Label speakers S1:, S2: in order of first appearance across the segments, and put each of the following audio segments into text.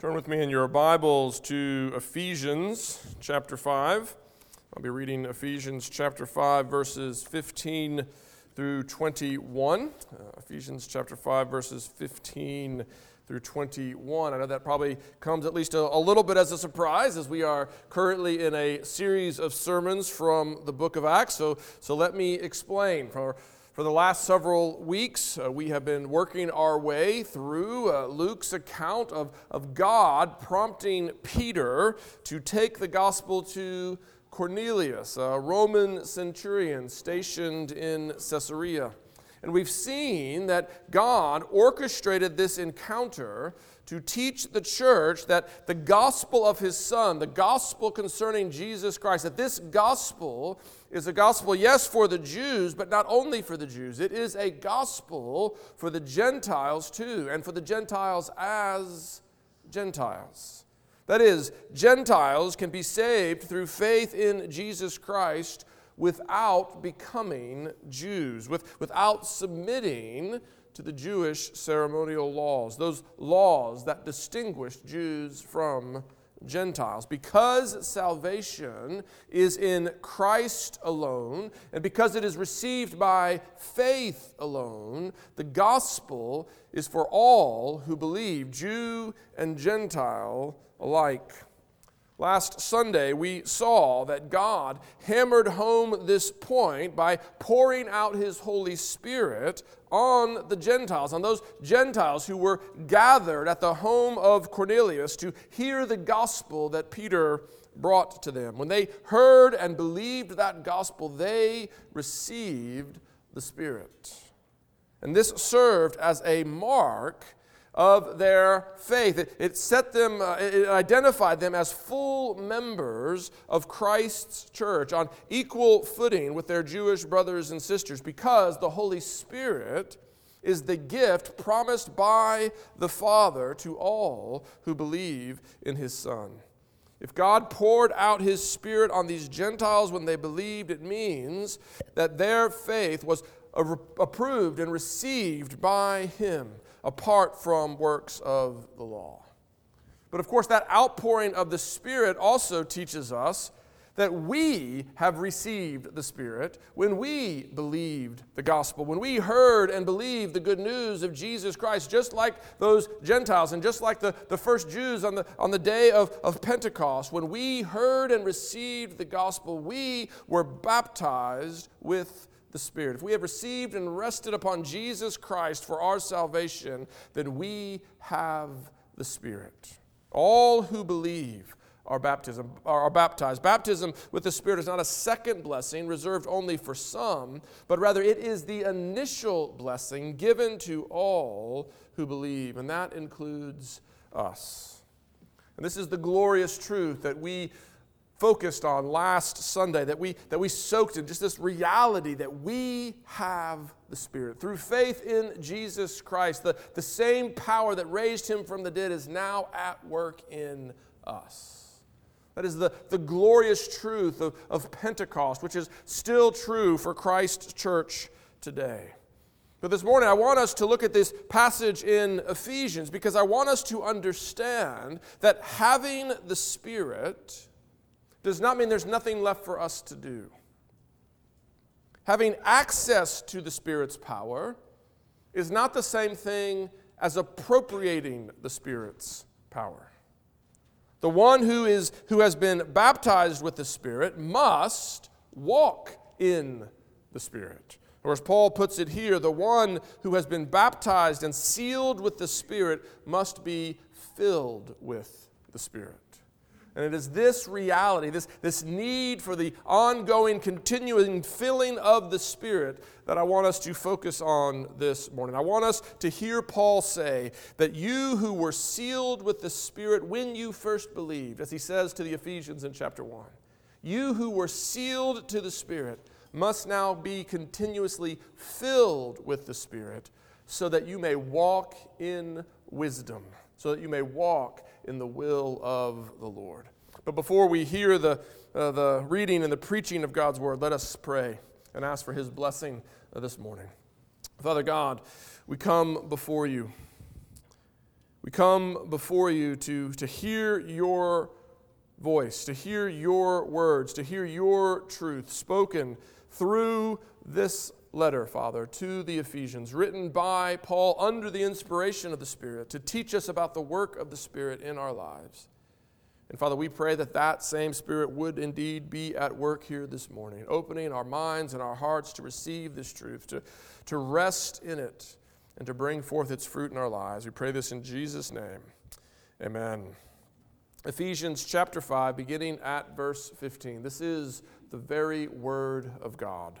S1: Turn with me in your Bibles to Ephesians chapter 5. I'll be reading Ephesians chapter 5, verses 15 through 21. Uh, Ephesians chapter 5, verses 15 through 21. I know that probably comes at least a, a, little bit as a surprise as we are currently in a series of sermons from the book of Acts. So, so let me explain. For for the last several weeks, uh, we have been working our way through uh, Luke's account of, of God prompting Peter to take the gospel to Cornelius, a Roman centurion stationed in Caesarea. And we've seen that God orchestrated this encounter to teach the church that the gospel of his son, the gospel concerning Jesus Christ, that this gospel is a gospel, yes, for the Jews, but not only for the Jews. It is a gospel for the Gentiles too, and for the Gentiles as Gentiles. That is, Gentiles can be saved through faith in Jesus Christ without becoming Jews, with, without submitting to the Jewish ceremonial laws, those laws that distinguish Jews from Gentiles. Because salvation is in Christ alone, and because it is received by faith alone, the gospel is for all who believe, Jew and Gentile alike. Last Sunday, we saw that God hammered home this point by pouring out His Holy Spirit on the Gentiles, on those Gentiles who were gathered at the home of Cornelius to hear the gospel that Peter brought to them. When they heard and believed that gospel, they received the Spirit. And this served as a mark of their faith. It, it set them, uh, it identified them as full members of Christ's church on equal footing with their Jewish brothers and sisters because the Holy Spirit is the gift promised by the Father to all who believe in his Son. If God poured out his Spirit on these Gentiles when they believed, it means that their faith was approved and received by him apart from works of the law. But of course, that outpouring of the Spirit also teaches us that we have received the Spirit when we believed the gospel, when we heard and believed the good news of Jesus Christ, just like those Gentiles and just like the, the first Jews on the, on the day of, of Pentecost. When we heard and received the gospel, we were baptized with the Spirit. If we have received and rested upon Jesus Christ for our salvation, then we have the Spirit. All who believe are, baptism, are baptized. Baptism with the Spirit is not a second blessing reserved only for some, but rather it is the initial blessing given to all who believe, and that includes us. And this is the glorious truth that we focused on last Sunday, that we, that we soaked in, just this reality that we have the Spirit. Through faith in Jesus Christ, the, the same power that raised him from the dead is now at work in us. That is the, the glorious truth of, of Pentecost, which is still true for Christ's church today. But this morning, I want us to look at this passage in Ephesians because I want us to understand that having the Spirit does not mean there's nothing left for us to do. Having access to the Spirit's power is not the same thing as appropriating the Spirit's power. The one who, is, who has been baptized with the Spirit must walk in the Spirit. Or as Paul puts it here, the one who has been baptized and sealed with the Spirit must be filled with the Spirit. And it is this reality, this, this need for the ongoing, continuing filling of the Spirit that I want us to focus on this morning. I want us to hear Paul say that you who were sealed with the Spirit when you first believed, as he says to the Ephesians in chapter 1, you who were sealed to the Spirit must now be continuously filled with the Spirit so that you may walk in wisdom, so that you may walk in the will of the Lord. But before we hear the, uh, the reading and the preaching of God's word, let us pray and ask for his blessing uh, this morning. Father God, we come before you. We come before you to, to hear your voice, to hear your words, to hear your truth spoken through this letter, Father, to the Ephesians, written by Paul under the inspiration of the Spirit to teach us about the work of the Spirit in our lives. And Father, we pray that that same Spirit would indeed be at work here this morning, opening our minds and our hearts to receive this truth, to, to rest in it, and to bring forth its fruit in our lives. We pray this in Jesus' name. Amen. Ephesians chapter 5, beginning at verse 15. This is the very word of God.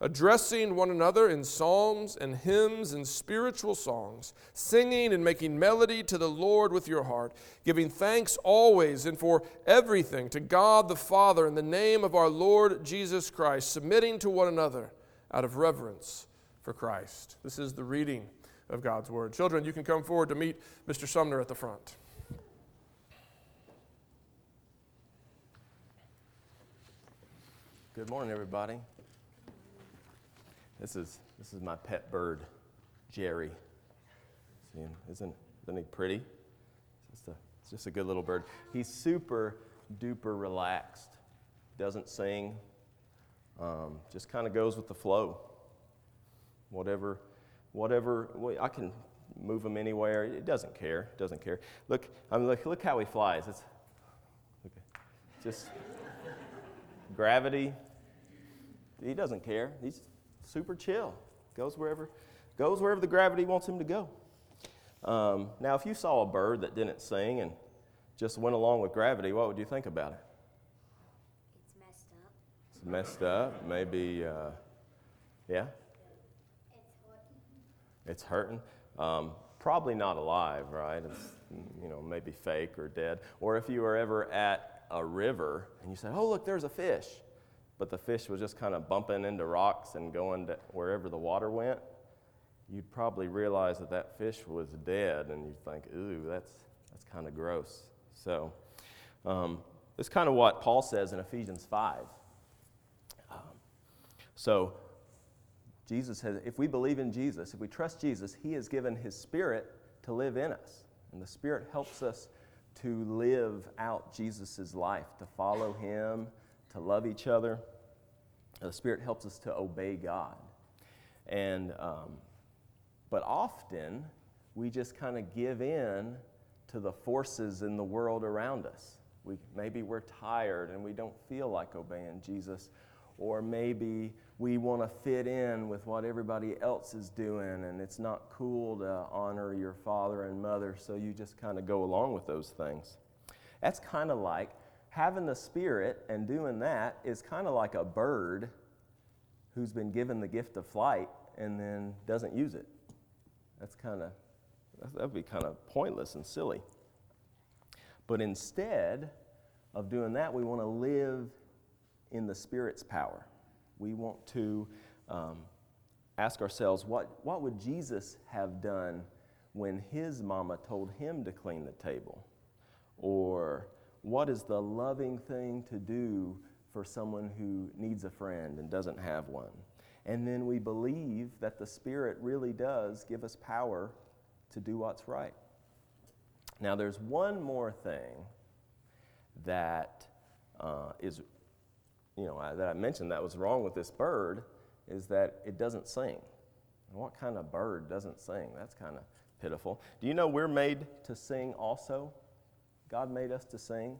S1: addressing one another in psalms and hymns and spiritual songs, singing and making melody to the Lord with your heart, giving thanks always and for everything to God the Father in the name of our Lord Jesus Christ, submitting to one another out of reverence for Christ. This is the reading of God's Word. Children, you can come forward to meet Mr. Sumner at the front.
S2: Good morning, everybody. This is, this is my pet bird, Jerry. See him? Isn't, isn't he pretty? It's just, a, it's just a good little bird. He's super duper relaxed, doesn't sing, um, just kind of goes with the flow. Whatever, whatever, I can move him anywhere. It doesn't care. Doesn't care. Look, I mean, look, look how he flies. It's look, just gravity. He doesn't care. He's super chill. Goes wherever, goes wherever the gravity wants him to go. Um, now, if you saw a bird that didn't sing and just went along with gravity, what would you think about it?
S3: It's messed up.
S2: It's messed up. Maybe, uh, yeah?
S3: It's hurting.
S2: It's hurting. Um, probably not alive, right? It's, you know, maybe fake or dead. Or if you were ever at a river and you said, oh, look, there's a fish but the fish was just kind of bumping into rocks and going to wherever the water went, you'd probably realize that that fish was dead, and you'd think, ooh, that's, that's kind of gross. So, um, it's kind of what Paul says in Ephesians 5. Um, so, Jesus has, if we believe in Jesus, if we trust Jesus, He has given His Spirit to live in us. And the Spirit helps us to live out Jesus' life, to follow Him, to love each other. The Spirit helps us to obey God. And, um, but often, we just kind of give in to the forces in the world around us. We, maybe we're tired and we don't feel like obeying Jesus. Or maybe we want to fit in with what everybody else is doing and it's not cool to honor your father and mother, so you just kind of go along with those things. That's kind of like having the Spirit and doing that is kind of like a bird who's been given the gift of flight and then doesn't use it. That's kind of, that would be kind of pointless and silly. But instead of doing that, we want to live in the Spirit's power. We want to um, ask ourselves what, what would Jesus have done when his mama told him to clean the table? Or what is the loving thing to do for someone who needs a friend and doesn't have one? And then we believe that the Spirit really does give us power to do what's right. Now, there's one more thing that uh, is, you know, I, that I mentioned that was wrong with this bird is that it doesn't sing. And what kind of bird doesn't sing? That's kind of pitiful. Do you know we're made to sing also? God made us to sing.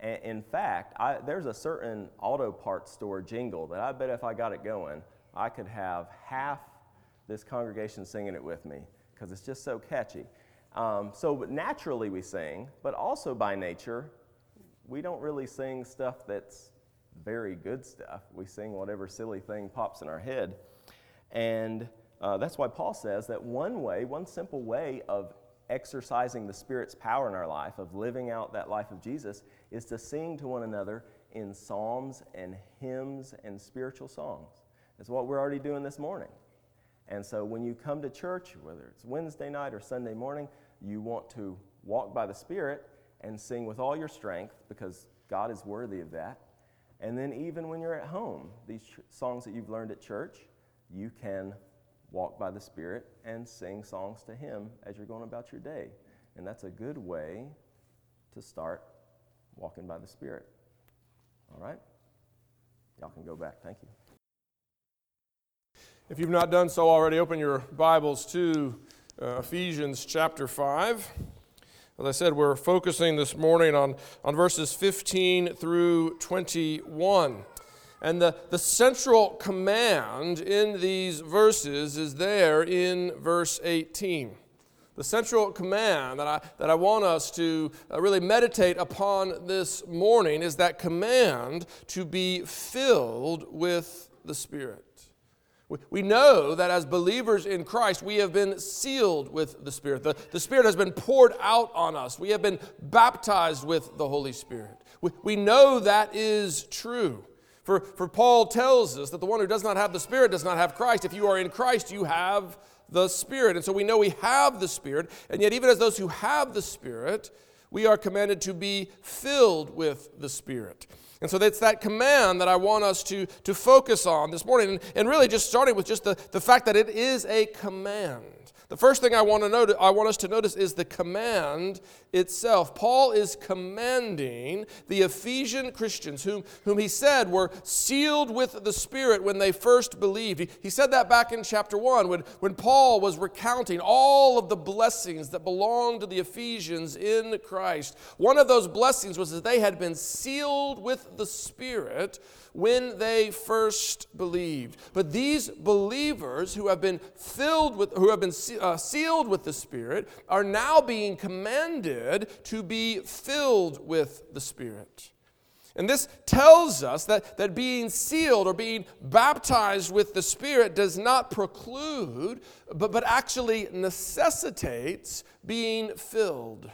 S2: And in fact, I, there's a certain auto parts store jingle that I bet if I got it going, I could have half this congregation singing it with me because it's just so catchy. Um, so naturally we sing, but also by nature, we don't really sing stuff that's very good stuff. We sing whatever silly thing pops in our head. And uh, that's why Paul says that one way, one simple way of exercising the Spirit's power in our life, of living out that life of Jesus, is to sing to one another in psalms and hymns and spiritual songs. It's what we're already doing this morning. And so when you come to church, whether it's Wednesday night or Sunday morning, you want to walk by the Spirit and sing with all your strength because God is worthy of that. And then even when you're at home, these ch- songs that you've learned at church, you can walk by the Spirit and sing songs to Him as you're going about your day. And that's a good way to start walking by the Spirit. All right? Y'all can go back. Thank you.
S1: If you've not done so already, open your Bibles to uh, Ephesians chapter 5. As I said, we're focusing this morning on, on verses 15 through 21. And the, the central command in these verses is there in verse 18. The central command that I, that I want us to uh, really meditate upon this morning is that command to be filled with the Spirit. We know that as believers in Christ, we have been sealed with the Spirit. The, the Spirit has been poured out on us. We have been baptized with the Holy Spirit. We, we know that is true. For, for Paul tells us that the one who does not have the Spirit does not have Christ. If you are in Christ, you have the Spirit. And so we know we have the Spirit, and yet, even as those who have the Spirit, we are commanded to be filled with the Spirit. And so it's that command that I want us to, to focus on this morning. And, and really just starting with just the, the fact that it is a command. The first thing I want to notice, I want us to notice is the command itself. Paul is commanding the Ephesian Christians, whom, whom he said were sealed with the Spirit when they first believed. He, he said that back in chapter 1 when, when Paul was recounting all of the blessings that belonged to the Ephesians in Christ. One of those blessings was that they had been sealed with the Spirit when they first believed. But these believers who have been filled with, who have been uh, sealed with the Spirit, are now being commanded to be filled with the Spirit. And this tells us that, that being sealed or being baptized with the Spirit does not preclude, but, but actually necessitates being filled.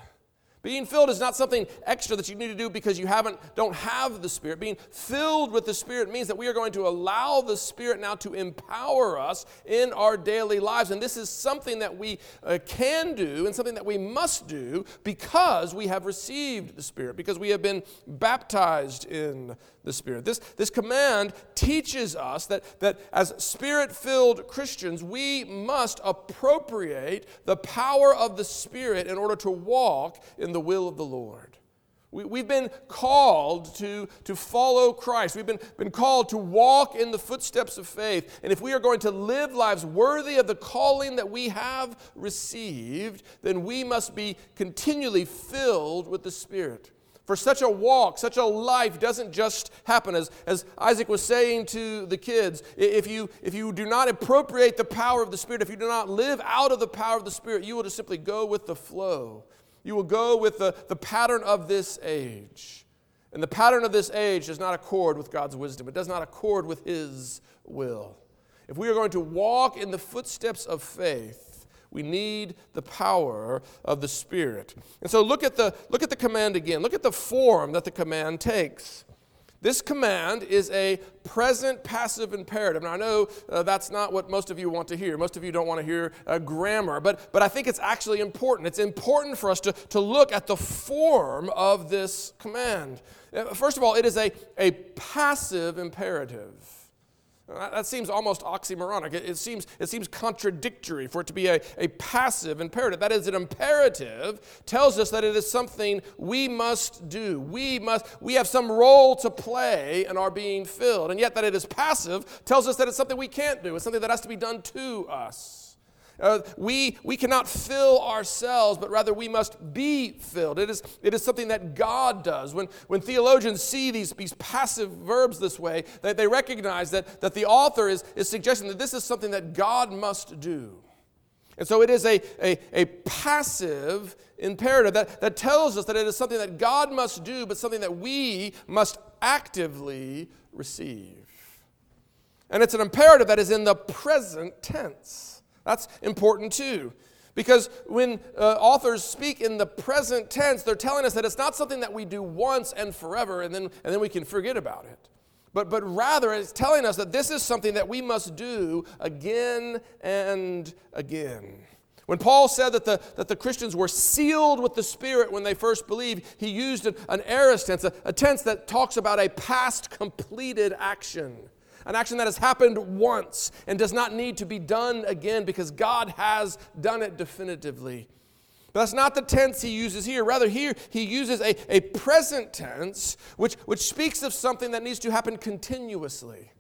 S1: Being filled is not something extra that you need to do because you haven't don't have the Spirit. Being filled with the Spirit means that we are going to allow the Spirit now to empower us in our daily lives. And this is something that we uh, can do and something that we must do because we have received the Spirit, because we have been baptized in the Spirit. This, this command teaches us that, that as spirit filled Christians, we must appropriate the power of the Spirit in order to walk in the will of the Lord. We, have been called to, to follow Christ. We've been, been called to walk in the footsteps of faith. And if we are going to live lives worthy of the calling that we have received, then we must be continually filled with the Spirit. For such a walk, such a life doesn't just happen. As, as Isaac was saying to the kids, if you, if you do not appropriate the power of the Spirit, if you do not live out of the power of the Spirit, you will just simply go with the flow. You will go with the, the pattern of this age. And the pattern of this age does not accord with God's wisdom, it does not accord with His will. If we are going to walk in the footsteps of faith, we need the power of the Spirit. And so look at the, look at the command again. Look at the form that the command takes. This command is a present passive imperative. Now, I know uh, that's not what most of you want to hear. Most of you don't want to hear uh, grammar, but, but I think it's actually important. It's important for us to, to look at the form of this command. Uh, first of all, it is a, a passive imperative. That seems almost oxymoronic. It, seems, it seems contradictory for it to be a, a passive imperative. That is, an imperative tells us that it is something we must do. We, must, we have some role to play in our being filled. And yet, that it is passive tells us that it's something we can't do. It's something that has to be done to us. Uh, we, we cannot fill ourselves, but rather we must be filled. It is, it is something that God does. When, when theologians see these, these passive verbs this way, they, they recognize that, that the author is, is suggesting that this is something that God must do. And so it is a, a, a passive imperative that, that tells us that it is something that God must do, but something that we must actively receive. And it's an imperative that is in the present tense. That's important too. Because when uh, authors speak in the present tense, they're telling us that it's not something that we do once and forever and then, and then we can forget about it. But, but rather, it's telling us that this is something that we must do again and again. When Paul said that the, that the Christians were sealed with the Spirit when they first believed, he used an, aorist tense, a, a tense that talks about a past completed action an action that has happened once and does not need to be done again because God has done it definitively. But that's not the tense he uses here. Rather, here he uses a, a present tense, which, which speaks of something that needs to happen continuously.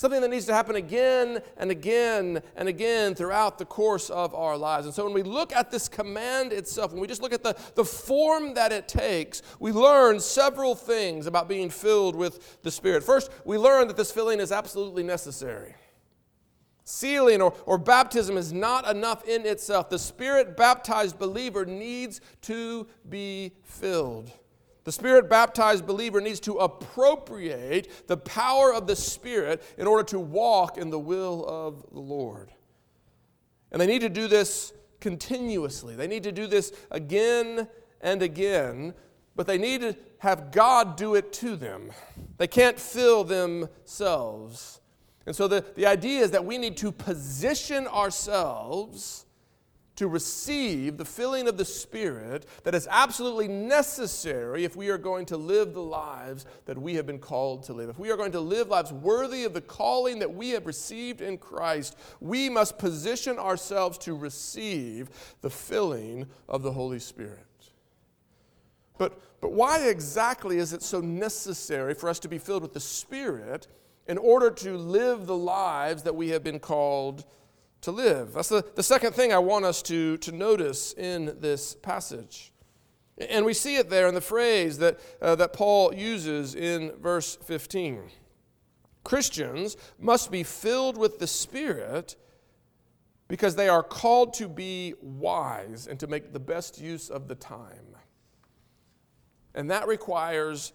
S1: Something that needs to happen again and again and again throughout the course of our lives. And so when we look at this command itself, when we just look at the, the form that it takes, we learn several things about being filled with the Spirit. First, we learn that this filling is absolutely necessary. Sealing or, or baptism is not enough in itself. The Spirit baptized believer needs to be filled. The Spirit baptized believer needs to appropriate the power of the Spirit in order to walk in the will of the Lord. And they need to do this continuously. They need to do this again and again, but they need to have God do it to them. They can't fill themselves. And so the, the idea is that we need to position ourselves to receive the filling of the Spirit that is absolutely necessary if we are going to live the lives that we have been called to live. If we are going to live lives worthy of the calling that we have received in Christ, we must position ourselves to receive the filling of the Holy Spirit. But, but why exactly is it so necessary for us to be filled with the Spirit in order to live the lives that we have been called to live. That's the, the second thing I want us to, to notice in this passage. And we see it there in the phrase that, uh, that Paul uses in verse 15. Christians must be filled with the Spirit because they are called to be wise and to make the best use of the time. And that requires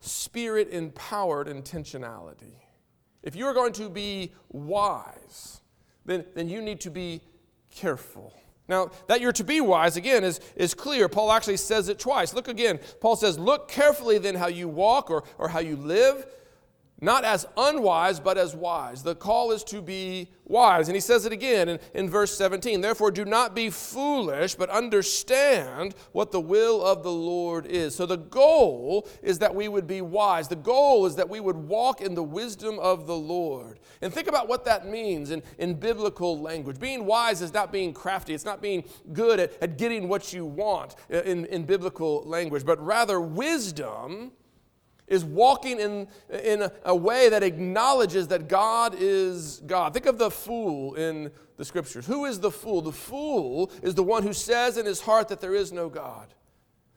S1: spirit empowered intentionality. If you're going to be wise, then, then you need to be careful. Now, that you're to be wise, again, is, is clear. Paul actually says it twice. Look again. Paul says, Look carefully then how you walk or, or how you live not as unwise, but as wise. The call is to be wise. And he says it again in, in verse 17. Therefore, do not be foolish, but understand what the will of the Lord is. So, the goal is that we would be wise. The goal is that we would walk in the wisdom of the Lord. And think about what that means in, in biblical language. Being wise is not being crafty, it's not being good at, at getting what you want uh, in, in biblical language, but rather wisdom is walking in, in a, way that acknowledges that God is God. Think of the fool in the scriptures. Who is the fool? The fool is the one who says in his heart that there is no God.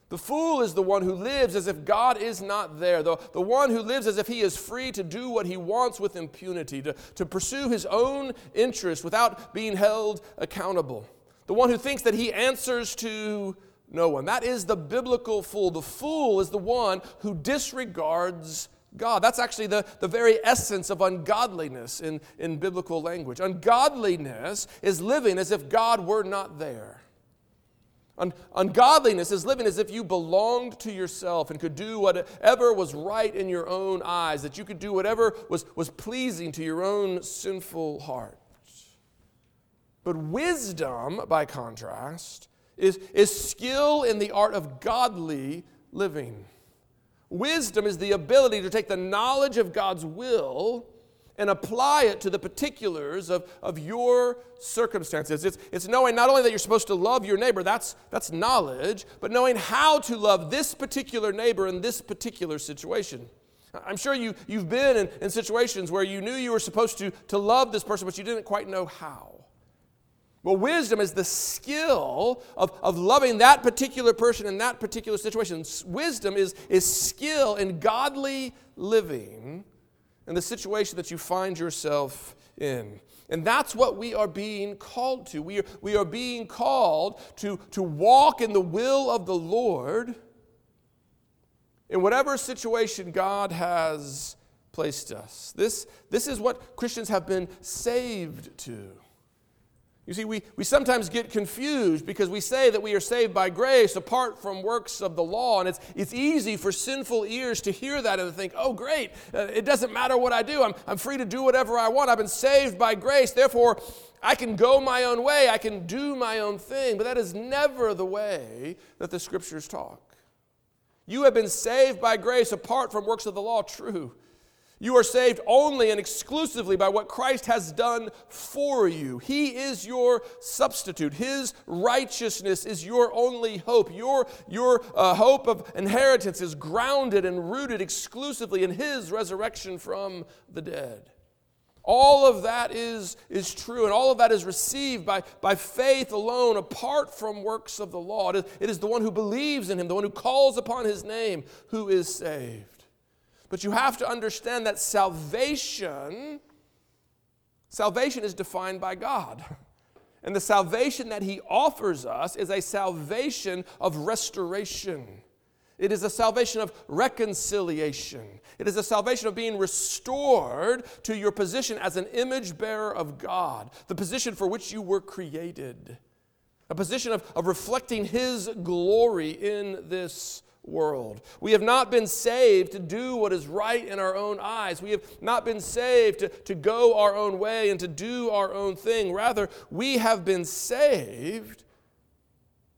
S1: The fool is the one who lives as if God is not there, the, the one who lives as if he is free to do what he wants with impunity, to, to pursue his own interest without being held accountable. The one who thinks that he answers to no one. That is the biblical fool. The fool is the one who disregards God. That's actually the, the very essence of ungodliness in, in biblical language. Ungodliness is living as if God were not there. Un- ungodliness is living as if you belonged to yourself and could do whatever was right in your own eyes, that you could do whatever was, was pleasing to your own sinful heart. But wisdom, by contrast, is, is skill in the art of godly living. Wisdom is the ability to take the knowledge of God's will and apply it to the particulars of, of your circumstances. It's, it's knowing not only that you're supposed to love your neighbor, that's, that's knowledge, but knowing how to love this particular neighbor in this particular situation. I'm sure you, you've been in, in situations where you knew you were supposed to, to love this person, but you didn't quite know how. Well, wisdom is the skill of, of loving that particular person in that particular situation. Wisdom is, is skill in godly living in the situation that you find yourself in. And that's what we are being called to. We are, we are being called to, to walk in the will of the Lord in whatever situation God has placed us. This, this is what Christians have been saved to. You see, we, we sometimes get confused because we say that we are saved by grace apart from works of the law. And it's, it's easy for sinful ears to hear that and think, oh, great, uh, it doesn't matter what I do. I'm, I'm free to do whatever I want. I've been saved by grace. Therefore, I can go my own way. I can do my own thing. But that is never the way that the scriptures talk. You have been saved by grace apart from works of the law, true. You are saved only and exclusively by what Christ has done for you. He is your substitute. His righteousness is your only hope. Your, your uh, hope of inheritance is grounded and rooted exclusively in His resurrection from the dead. All of that is, is true, and all of that is received by, by faith alone, apart from works of the law. It is, it is the one who believes in Him, the one who calls upon His name, who is saved. But you have to understand that salvation, salvation is defined by God. And the salvation that He offers us is a salvation of restoration. It is a salvation of reconciliation. It is a salvation of being restored to your position as an image bearer of God, the position for which you were created, a position of, of reflecting His glory in this world. We have not been saved to do what is right in our own eyes. We have not been saved to, to go our own way and to do our own thing. Rather, we have been saved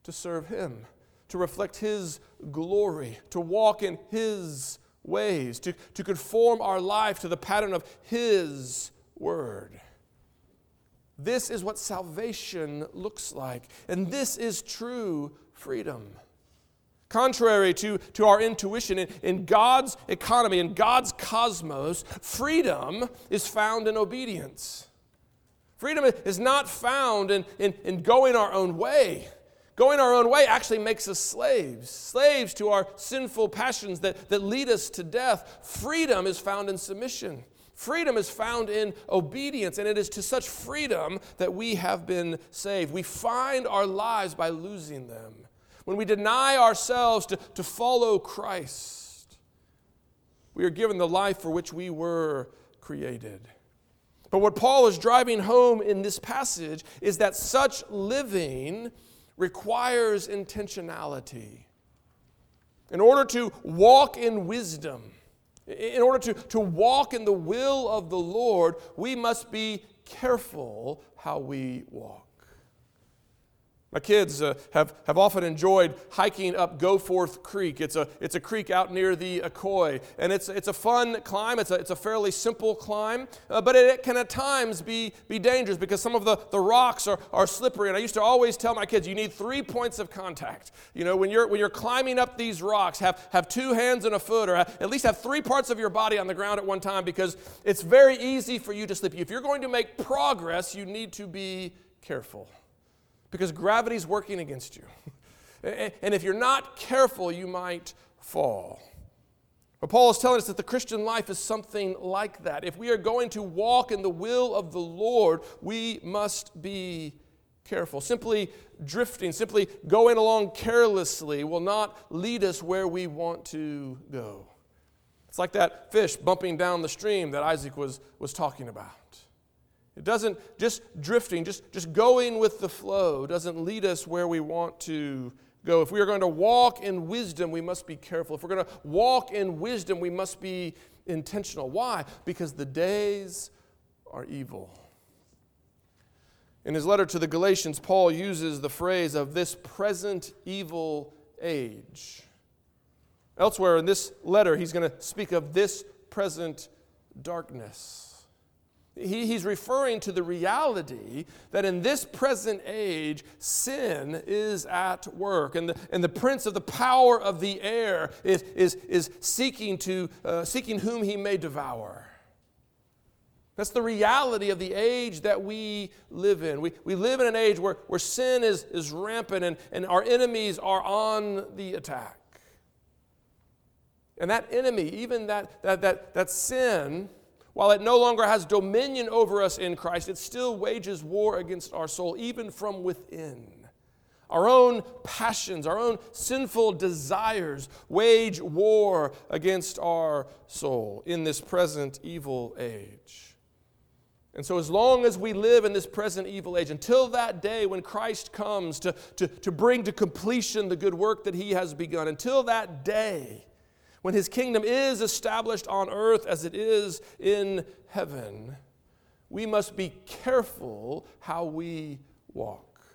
S1: to serve Him, to reflect His glory, to walk in His ways, to, to conform our life to the pattern of His Word. This is what salvation looks like, and this is true freedom. Contrary to, to our intuition, in, in God's economy, in God's cosmos, freedom is found in obedience. Freedom is not found in, in, in going our own way. Going our own way actually makes us slaves, slaves to our sinful passions that, that lead us to death. Freedom is found in submission. Freedom is found in obedience, and it is to such freedom that we have been saved. We find our lives by losing them when we deny ourselves to, to follow Christ, we are given the life for which we were created. But what Paul is driving home in this passage is that such living requires intentionality. In order to walk in wisdom, in order to, to walk in the will of the Lord, we must be careful how we walk. My kids uh, have, have often enjoyed hiking up Goforth Creek. It's a, it's a creek out near the Ocoee, and it's, it's a fun climb. It's a, it's a fairly simple climb, uh, but it, it, can at times be, be dangerous because some of the, the rocks are, are slippery. And I used to always tell my kids, you need three points of contact. You know, when you're, when you're climbing up these rocks, have, have two hands and a foot, or at least have three parts of your body on the ground at one time because it's very easy for you to slip. If you're going to make progress, you need to be careful because gravity's working against you. and if you're not careful, you might fall. But Paul is telling us that the Christian life is something like that. If we are going to walk in the will of the Lord, we must be careful. Simply drifting, simply going along carelessly will not lead us where we want to go. It's like that fish bumping down the stream that Isaac was, was talking about. It doesn't just drifting, just, just going with the flow doesn't lead us where we want to go. If we are going to walk in wisdom, we must be careful. If we're going to walk in wisdom, we must be intentional. Why? Because the days are evil. In his letter to the Galatians, Paul uses the phrase of this present evil age. Elsewhere in this letter, he's going to speak of this present darkness. He, he's referring to the reality that in this present age, sin is at work, and the, and the prince of the power of the air is, is, is seeking, to, uh, seeking whom he may devour. That's the reality of the age that we live in. We, we live in an age where, where sin is, is rampant and, and our enemies are on the attack. And that enemy, even that, that, that, that sin, while it no longer has dominion over us in Christ, it still wages war against our soul, even from within. Our own passions, our own sinful desires wage war against our soul in this present evil age. And so, as long as we live in this present evil age, until that day when Christ comes to, to, to bring to completion the good work that he has begun, until that day when his kingdom is established on earth as it is in heaven, we must be careful how we walk.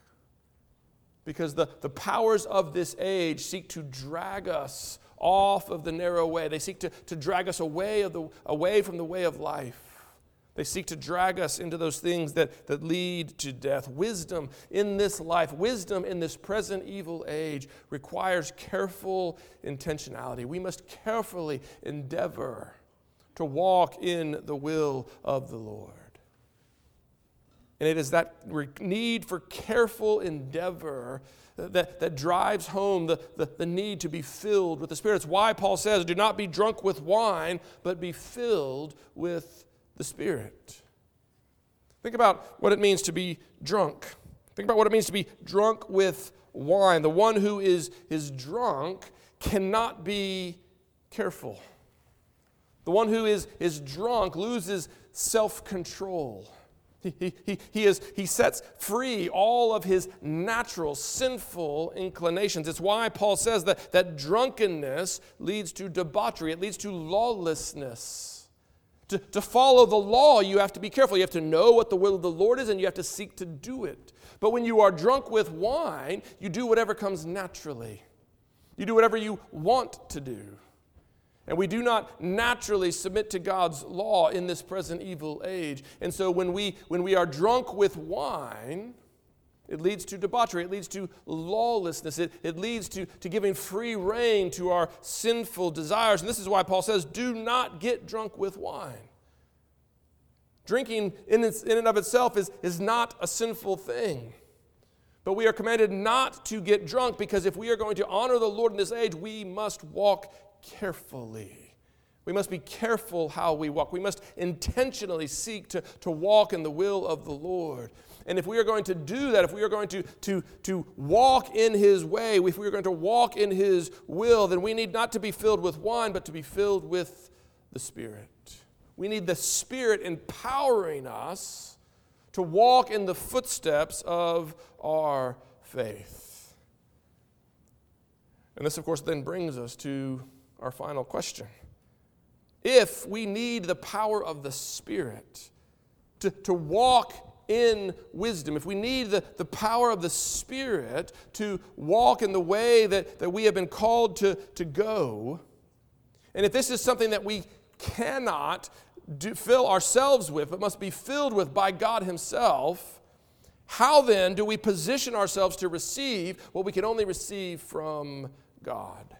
S1: Because the, the powers of this age seek to drag us off of the narrow way, they seek to, to drag us away, of the, away from the way of life. They seek to drag us into those things that, that lead to death. Wisdom in this life, wisdom in this present evil age, requires careful intentionality. We must carefully endeavor to walk in the will of the Lord. And it is that need for careful endeavor that, that drives home the, the, the, need to be filled with the Spirit. It's why Paul says, Do not be drunk with wine, but be filled with the Spirit. Think about what it means to be drunk. Think about what it means to be drunk with wine. The one who is, is drunk cannot be careful. The one who is, is drunk loses self control. He, he, he, is, he sets free all of his natural sinful inclinations. It's why Paul says that, that drunkenness leads to debauchery, it leads to lawlessness. To, to follow the law, you have to be careful. You have to know what the will of the Lord is and you have to seek to do it. But when you are drunk with wine, you do whatever comes naturally. You do whatever you want to do. And we do not naturally submit to God's law in this present evil age. And so when we, when we are drunk with wine, it leads to debauchery. It leads to lawlessness. It, it leads to, to giving free rein to our sinful desires. And this is why Paul says, do not get drunk with wine. Drinking in, its, in and of itself is, is not a sinful thing. But we are commanded not to get drunk because if we are going to honor the Lord in this age, we must walk carefully. We must be careful how we walk. We must intentionally seek to, to walk in the will of the Lord. And if we are going to do that, if we are going to, to, to walk in His way, if we are going to walk in His will, then we need not to be filled with wine, but to be filled with the Spirit. We need the Spirit empowering us to walk in the footsteps of our faith. And this, of course, then brings us to our final question. If we need the power of the Spirit to, to walk in wisdom, if we need the, the power of the Spirit to walk in the way that, that we have been called to, to go, and if this is something that we cannot do, fill ourselves with, but must be filled with by God Himself, how then do we position ourselves to receive what we can only receive from God?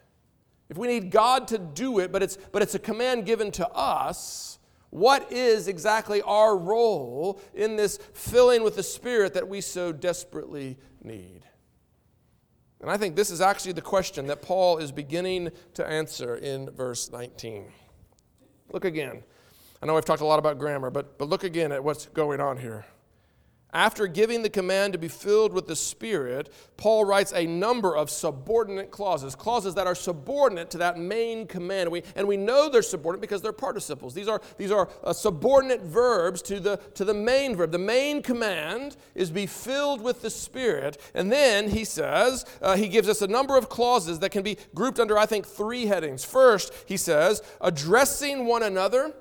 S1: If we need God to do it, but it's, but it's a command given to us, what is exactly our role in this filling with the Spirit that we so desperately need? And I think this is actually the question that Paul is beginning to answer in verse 19. Look again. I know I've talked a lot about grammar, but, but look again at what's going on here. After giving the command to be filled with the Spirit, Paul writes a number of subordinate clauses, clauses that are subordinate to that main command. We, and we know they're subordinate because they're participles. These are, these are uh, subordinate verbs to the, to the main verb. The main command is be filled with the Spirit. And then he says, uh, he gives us a number of clauses that can be grouped under, I think, three headings. First, he says, addressing one another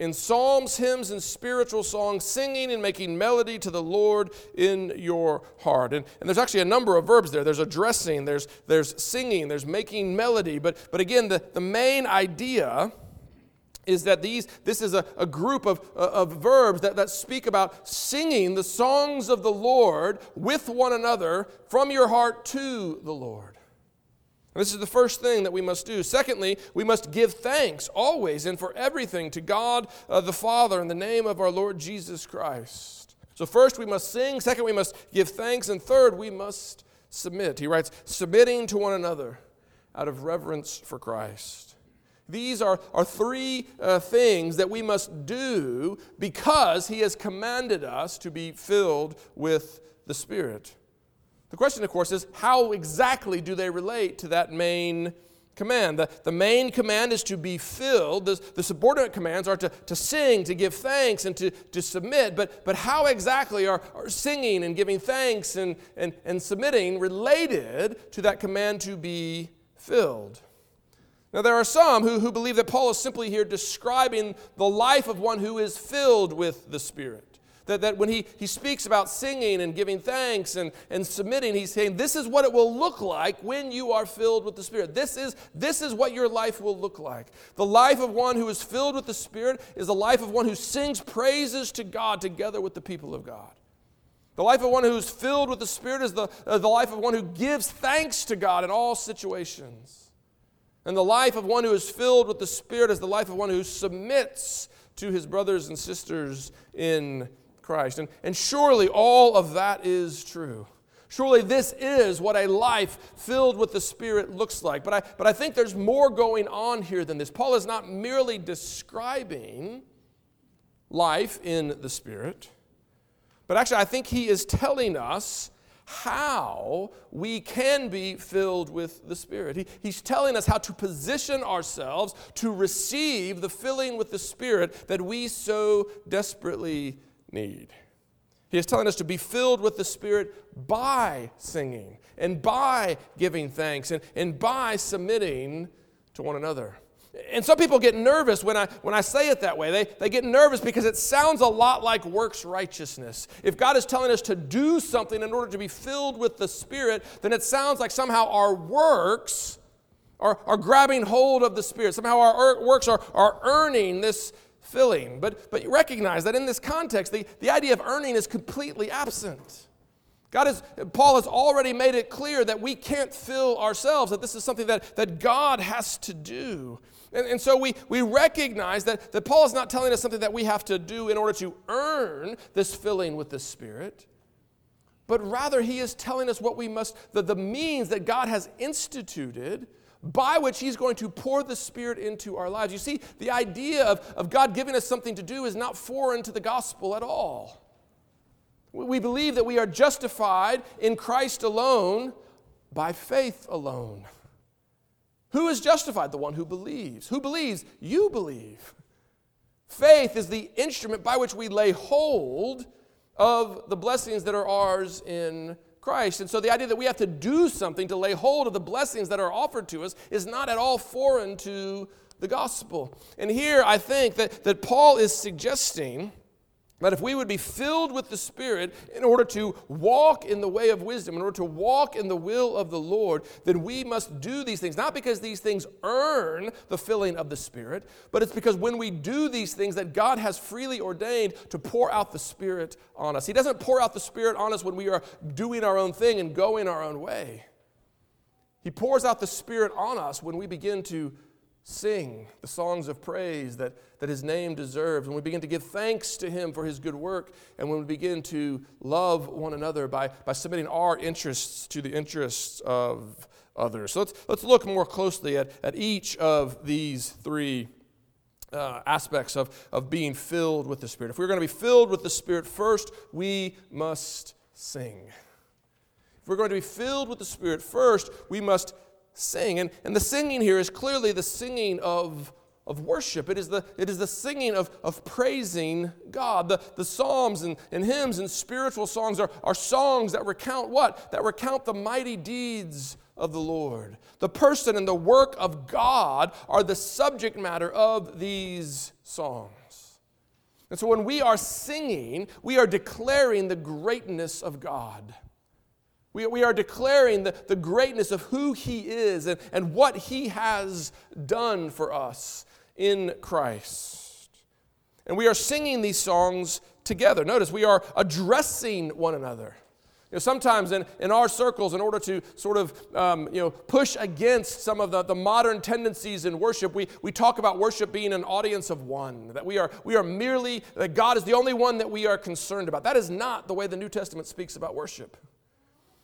S1: in psalms, hymns, and spiritual songs, singing and making melody to the Lord in your heart. And, and there's actually a number of verbs there. There's addressing, there's, there's singing, there's making melody. But, but again, the, the main idea is that these, this is a, a group of, uh, of verbs that, that speak about singing the songs of the Lord with one another from your heart to the Lord. This is the first thing that we must do. Secondly, we must give thanks always and for everything to God uh, the Father in the name of our Lord Jesus Christ. So, first we must sing. Second, we must give thanks. And third, we must submit. He writes, submitting to one another out of reverence for Christ. These are, are three uh, things that we must do because He has commanded us to be filled with the Spirit. The question, of course, is how exactly do they relate to that main command. The, the main command is to be filled. The, the subordinate commands are to, to sing, to give thanks, and to, to submit. But, but how exactly are, are singing and giving thanks and, and, and submitting related to that command to be filled? Now, there are some who, who believe that Paul is simply here describing the life of one who is filled with the Spirit. That, that when he, he speaks about singing and giving thanks and, and submitting, he's saying, This is what it will look like when you are filled with the Spirit. This is, this is what your life will look like. The life of one who is filled with the Spirit is the life of one who sings praises to God together with the people of God. The life of one who is filled with the Spirit is the, uh, the life of one who gives thanks to God in all situations. And the life of one who is filled with the Spirit is the life of one who submits to his brothers and sisters in Christ. And, and surely all of that is true. Surely this is what a life filled with the Spirit looks like. But I, but I think there's more going on here than this. Paul is not merely describing life in the Spirit, but actually, I think he is telling us how we can be filled with the Spirit. He, he's telling us how to position ourselves to receive the filling with the Spirit that we so desperately need. He is telling us to be filled with the Spirit by singing and by giving thanks and, and by submitting to one another. And some people get nervous when I, when I say it that way. They, they get nervous because it sounds a lot like works righteousness. If God is telling us to do something in order to be filled with the Spirit, then it sounds like somehow our works are, are grabbing hold of the Spirit. Somehow our er, works are, are earning this filling. But, but you recognize that in this context, the, the idea of earning is completely absent. God is, Paul has already made it clear that we can't fill ourselves, that this is something that, that God has to do. And, and so we, we recognize that, that Paul is not telling us something that we have to do in order to earn this filling with the Spirit, but rather he is telling us what we must, the, the means that God has instituted by which He's going to pour the Spirit into our lives. You see, the idea of, of God giving us something to do is not foreign to the gospel at all. We believe that we are justified in Christ alone by faith alone. Who is justified? The one who believes. Who believes? You believe. Faith is the instrument by which we lay hold of the blessings that are ours in Christ. And so the idea that we have to do something to lay hold of the blessings that are offered to us is not at all foreign to the gospel. And here I think that, that Paul is suggesting that if we would be filled with the Spirit in order to walk in the way of wisdom, in order to walk in the will of the Lord, then we must do these things. Not because these things earn the filling of the Spirit, but it's because when we do these things that God has freely ordained to pour out the Spirit on us. He doesn't pour out the Spirit on us when we are doing our own thing and going our own way. He pours out the Spirit on us when we begin to sing the songs of praise that, that his name deserves, when we begin to give thanks to him for his good work, and when we begin to love one another by, by submitting our interests to the interests of others. So let's, let's look more closely at, at each of these three uh, aspects of, of being filled with the Spirit. If we're going to be filled with the Spirit, first we must sing. If we're going to be filled with the Spirit, first we must sing. And, and the singing here is clearly the singing of, of worship. It is the, it is the singing of, of praising God. The, the psalms and, and hymns and spiritual songs are, are songs that recount what? That recount the mighty deeds of the Lord. The person and the work of God are the subject matter of these songs. And so when we are singing, we are declaring the greatness of God. We, we are declaring the, the greatness of who He is and, and what He has done for us in Christ. And we are singing these songs together. Notice we are addressing one another. You know, sometimes in, in our circles, in order to sort of um, you know, push against some of the, the modern tendencies in worship, we, we talk about worship being an audience of one, that we are, we are merely, that God is the only one that we are concerned about. That is not the way the New Testament speaks about worship.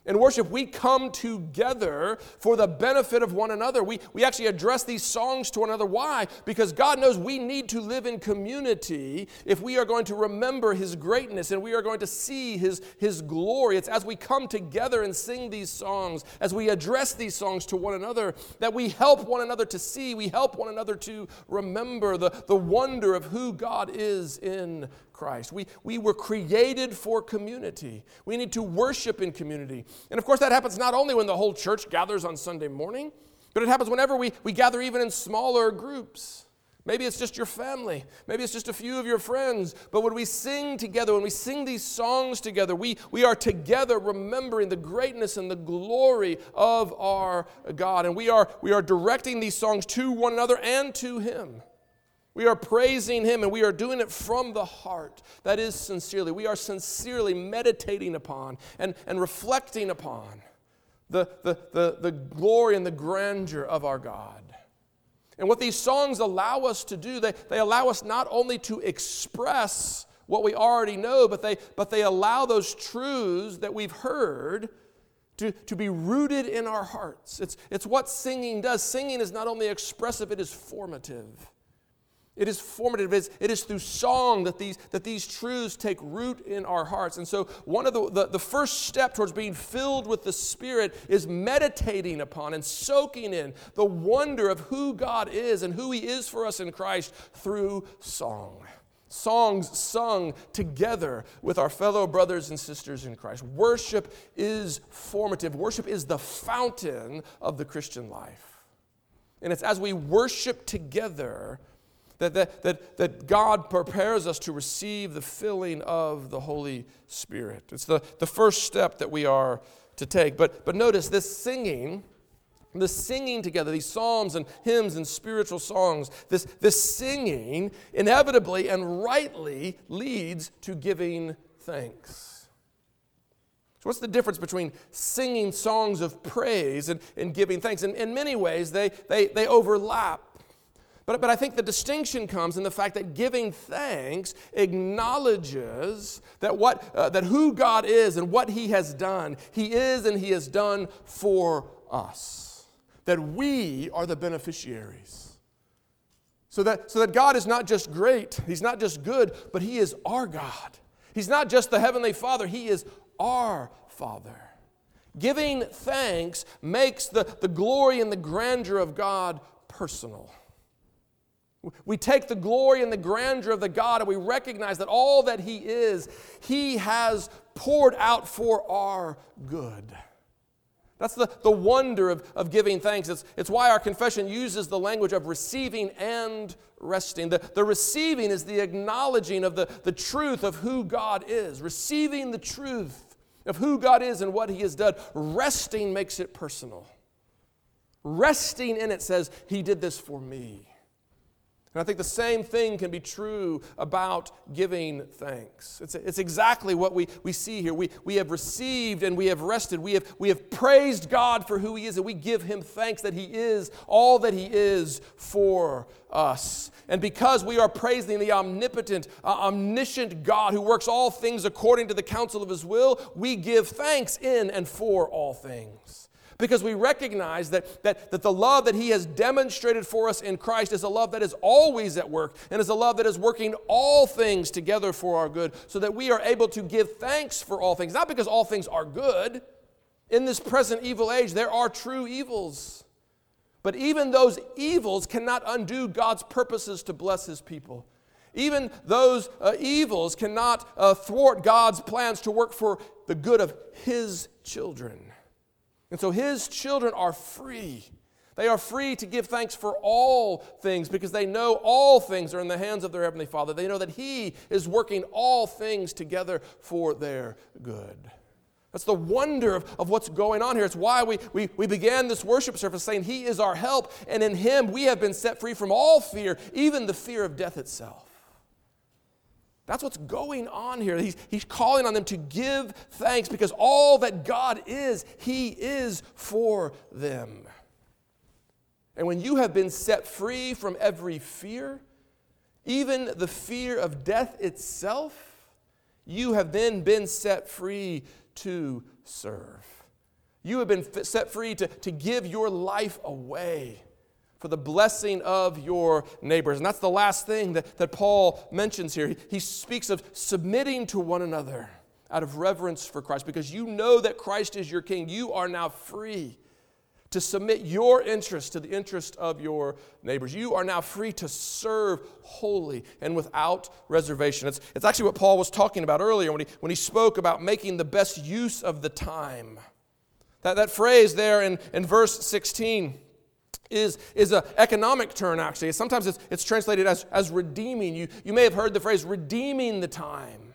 S1: In worship, we come together for the benefit of one another. We, we actually address these songs to one another. Why? Because God knows we need to live in community if we are going to remember His greatness and we are going to see His, His glory. It's as we come together and sing these songs, as we address these songs to one another, that we help one another to see, we help one another to remember the, the wonder of who God is in Christ. We, we were created for community. We need to worship in community. And of course, that happens not only when the whole church gathers on Sunday morning, but it happens whenever we, we gather even in smaller groups. Maybe it's just your family. Maybe it's just a few of your friends. But when we sing together, when we sing these songs together, we, we are together remembering the greatness and the glory of our God. And we are, we are directing these songs to one another and to Him. We are praising Him and we are doing it from the heart. That is sincerely. We are sincerely meditating upon and, and reflecting upon the, the, the, the glory and the grandeur of our God. And what these songs allow us to do, they, they allow us not only to express what we already know, but they, but they allow those truths that we've heard to, to be rooted in our hearts. It's, it's what singing does. Singing is not only expressive, it is formative. It is formative. It is, it is through song that these, that these truths take root in our hearts. And so, one of the, the, the first step towards being filled with the Spirit is meditating upon and soaking in the wonder of who God is and who He is for us in Christ through song. Songs sung together with our fellow brothers and sisters in Christ. Worship is formative, worship is the fountain of the Christian life. And it's as we worship together that, that, that, that God prepares us to receive the filling of the Holy Spirit. It's the, the first step that we are to take. But, but notice this singing, the singing together, these psalms and hymns and spiritual songs, this, this singing inevitably and rightly leads to giving thanks. So, what's the difference between singing songs of praise and, and giving thanks? In, in many ways, they, they, they overlap. But, but I think the distinction comes in the fact that giving thanks acknowledges that, what, uh, that who God is and what He has done, He is and He has done for us. That we are the beneficiaries. So that, so that God is not just great, He's not just good, but He is our God. He's not just the Heavenly Father, He is our Father. Giving thanks makes the, the glory and the grandeur of God personal. We take the glory and the grandeur of the God and we recognize that all that He is, He has poured out for our good. That's the, the wonder of, of giving thanks. It's, it's why our confession uses the language of receiving and resting. The, the receiving is the acknowledging of the, the truth of who God is, receiving the truth of who God is and what He has done. Resting makes it personal. Resting in it says, He did this for me. And I think the same thing can be true about giving thanks. It's, it's exactly what we, we see here. We, we have received and we have rested. We have, we have praised God for who He is, and we give Him thanks that He is all that He is for us. And because we are praising the omnipotent, uh, omniscient God who works all things according to the counsel of His will, we give thanks in and for all things because we recognize that, that, that the love that He has demonstrated for us in Christ is a love that is always at work and is a love that is working all things together for our good, so that we are able to give thanks for all things. Not because all things are good. In this present evil age, there are true evils. But even those evils cannot undo God's purposes to bless His people. Even those uh, evils cannot uh, thwart God's plans to work for the good of His children. And so his children are free. They are free to give thanks for all things because they know all things are in the hands of their Heavenly Father. They know that He is working all things together for their good. That's the wonder of, of what's going on here. It's why we, we, we began this worship service saying He is our help, and in Him we have been set free from all fear, even the fear of death itself. That's what's going on here. He's, he's calling on them to give thanks because all that God is, He is for them. And when you have been set free from every fear, even the fear of death itself, you have then been set free to serve. You have been set free to, to give your life away for the blessing of your neighbors. And that's the last thing that, that Paul mentions here. He, he speaks of submitting to one another out of reverence for Christ because you know that Christ is your king. You are now free to submit your interest to the interest of your neighbors. You are now free to serve wholly and without reservation. It's, it's actually what Paul was talking about earlier when he, when he spoke about making the best use of the time. That, that phrase there in, in verse 16 is, is an economic term, actually. Sometimes it's, it's translated as, as redeeming. You, you may have heard the phrase redeeming the time.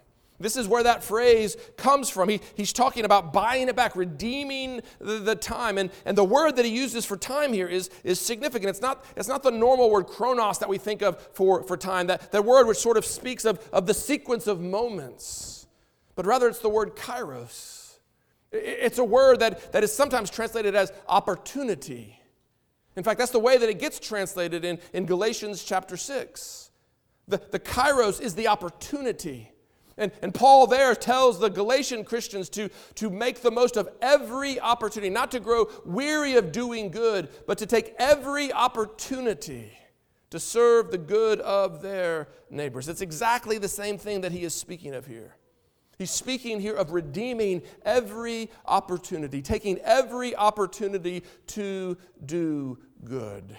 S1: This is where that phrase comes from. He, he's talking about buying it back, redeeming the, the, time. And, and the word that he uses for time here is, is significant. It's not, it's not the normal word chronos that we think of for, for time, that, that word which sort of speaks of, of the sequence of moments, but rather it's the word kairos. It's a word that, that is sometimes translated as opportunity. In fact, that's the way that it gets translated in, in Galatians chapter 6. The, the kairos is the opportunity. And, and Paul there tells the Galatian Christians to, to make the most of every opportunity, not to grow weary of doing good, but to take every opportunity to serve the good of their neighbors. It's exactly the same thing that he is speaking of here. He's speaking here of redeeming every opportunity, taking every opportunity to do good.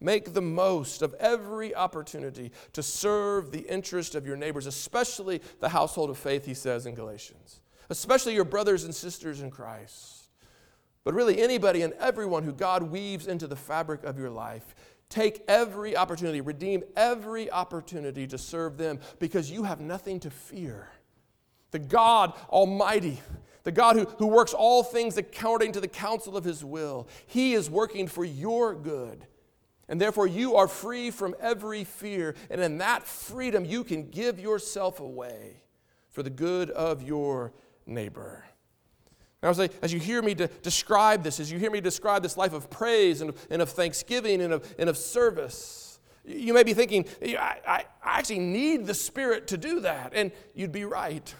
S1: Make the most of every opportunity to serve the interest of your neighbors, especially the household of faith, he says in Galatians, especially your brothers and sisters in Christ. But really, anybody and everyone who God weaves into the fabric of your life, take every opportunity, redeem every opportunity to serve them because you have nothing to fear the God Almighty, the God who, who works all things according to the counsel of His will. He is working for your good. And therefore, you are free from every fear. And in that freedom, you can give yourself away for the good of your neighbor. Now, as, I, as you hear me de- describe this, as you hear me describe this life of praise and, and of thanksgiving and of, and of service, you may be thinking, I, I, I actually need the Spirit to do that. And you'd be right.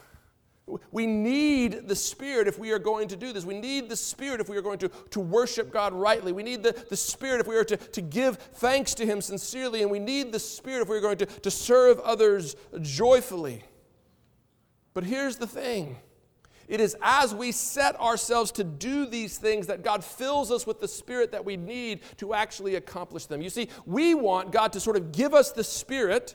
S1: We need the Spirit if we are going to do this. We need the Spirit if we are going to, to worship God rightly. We need the, the Spirit if we are to, to give thanks to Him sincerely. And we need the Spirit if we are going to, to serve others joyfully. But here's the thing it is as we set ourselves to do these things that God fills us with the Spirit that we need to actually accomplish them. You see, we want God to sort of give us the Spirit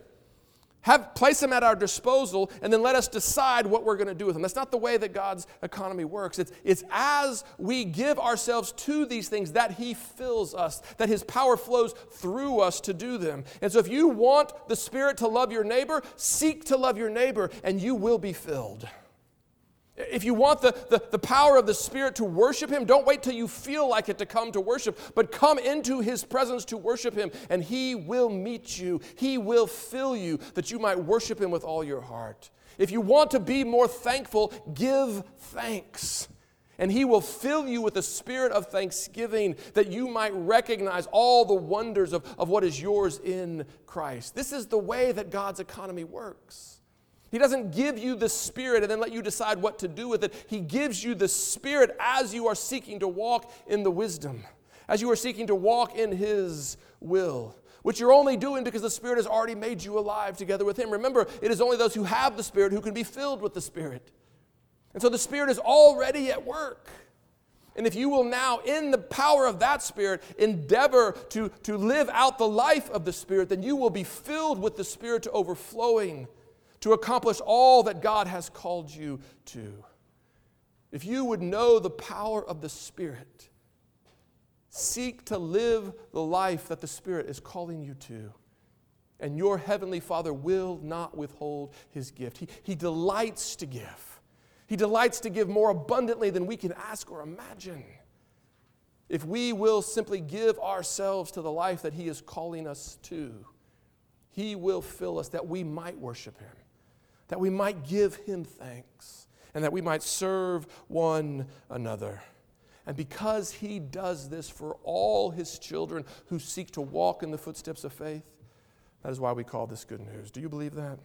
S1: have, place them at our disposal, and then let us decide what we're going to do with them. That's not the way that God's economy works. It's, it's as we give ourselves to these things that He fills us, that His power flows through us to do them. And so, if you want the Spirit to love your neighbor, seek to love your neighbor, and you will be filled. If you want the, the, the, power of the Spirit to worship Him, don't wait till you feel like it to come to worship, but come into His presence to worship Him, and He will meet you. He will fill you that you might worship Him with all your heart. If you want to be more thankful, give thanks. And He will fill you with a spirit of thanksgiving that you might recognize all the wonders of, of what is yours in Christ. This is the way that God's economy works. He doesn't give you the Spirit and then let you decide what to do with it. He gives you the Spirit as you are seeking to walk in the wisdom, as you are seeking to walk in His will, which you're only doing because the Spirit has already made you alive together with Him. Remember, it is only those who have the Spirit who can be filled with the Spirit. And so the Spirit is already at work. And if you will now, in the power of that Spirit, endeavor to, to live out the life of the Spirit, then you will be filled with the Spirit to overflowing to accomplish all that God has called you to. If you would know the power of the Spirit, seek to live the life that the Spirit is calling you to. And your Heavenly Father will not withhold His gift. He, he delights to give. He delights to give more abundantly than we can ask or imagine. If we will simply give ourselves to the life that He is calling us to, He will fill us that we might worship Him that we might give him thanks and that we might serve one another. And because he does this for all his children who seek to walk in the footsteps of faith, that is why we call this good news. Do you believe that?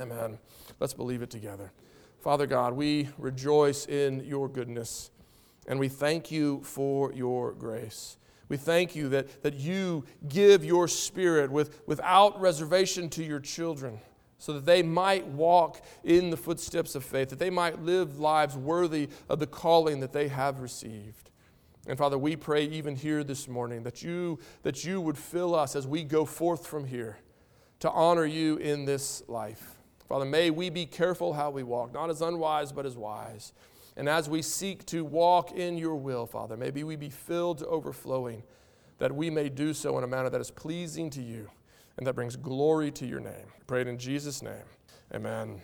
S1: Amen. Let's believe it together. Father God, we rejoice in your goodness. And we thank you for your grace. We thank you that, that you give your spirit with, without reservation to your children so that they might walk in the footsteps of faith, that they might live lives worthy of the calling that they have received. And Father, we pray even here this morning that you, that you would fill us as we go forth from here to honor you in this life. Father, may we be careful how we walk, not as unwise, but as wise. And as we seek to walk in your will, Father, maybe we be filled to overflowing, that we may do so in a manner that is pleasing to you and that brings glory to your name. We pray it in Jesus' name. Amen.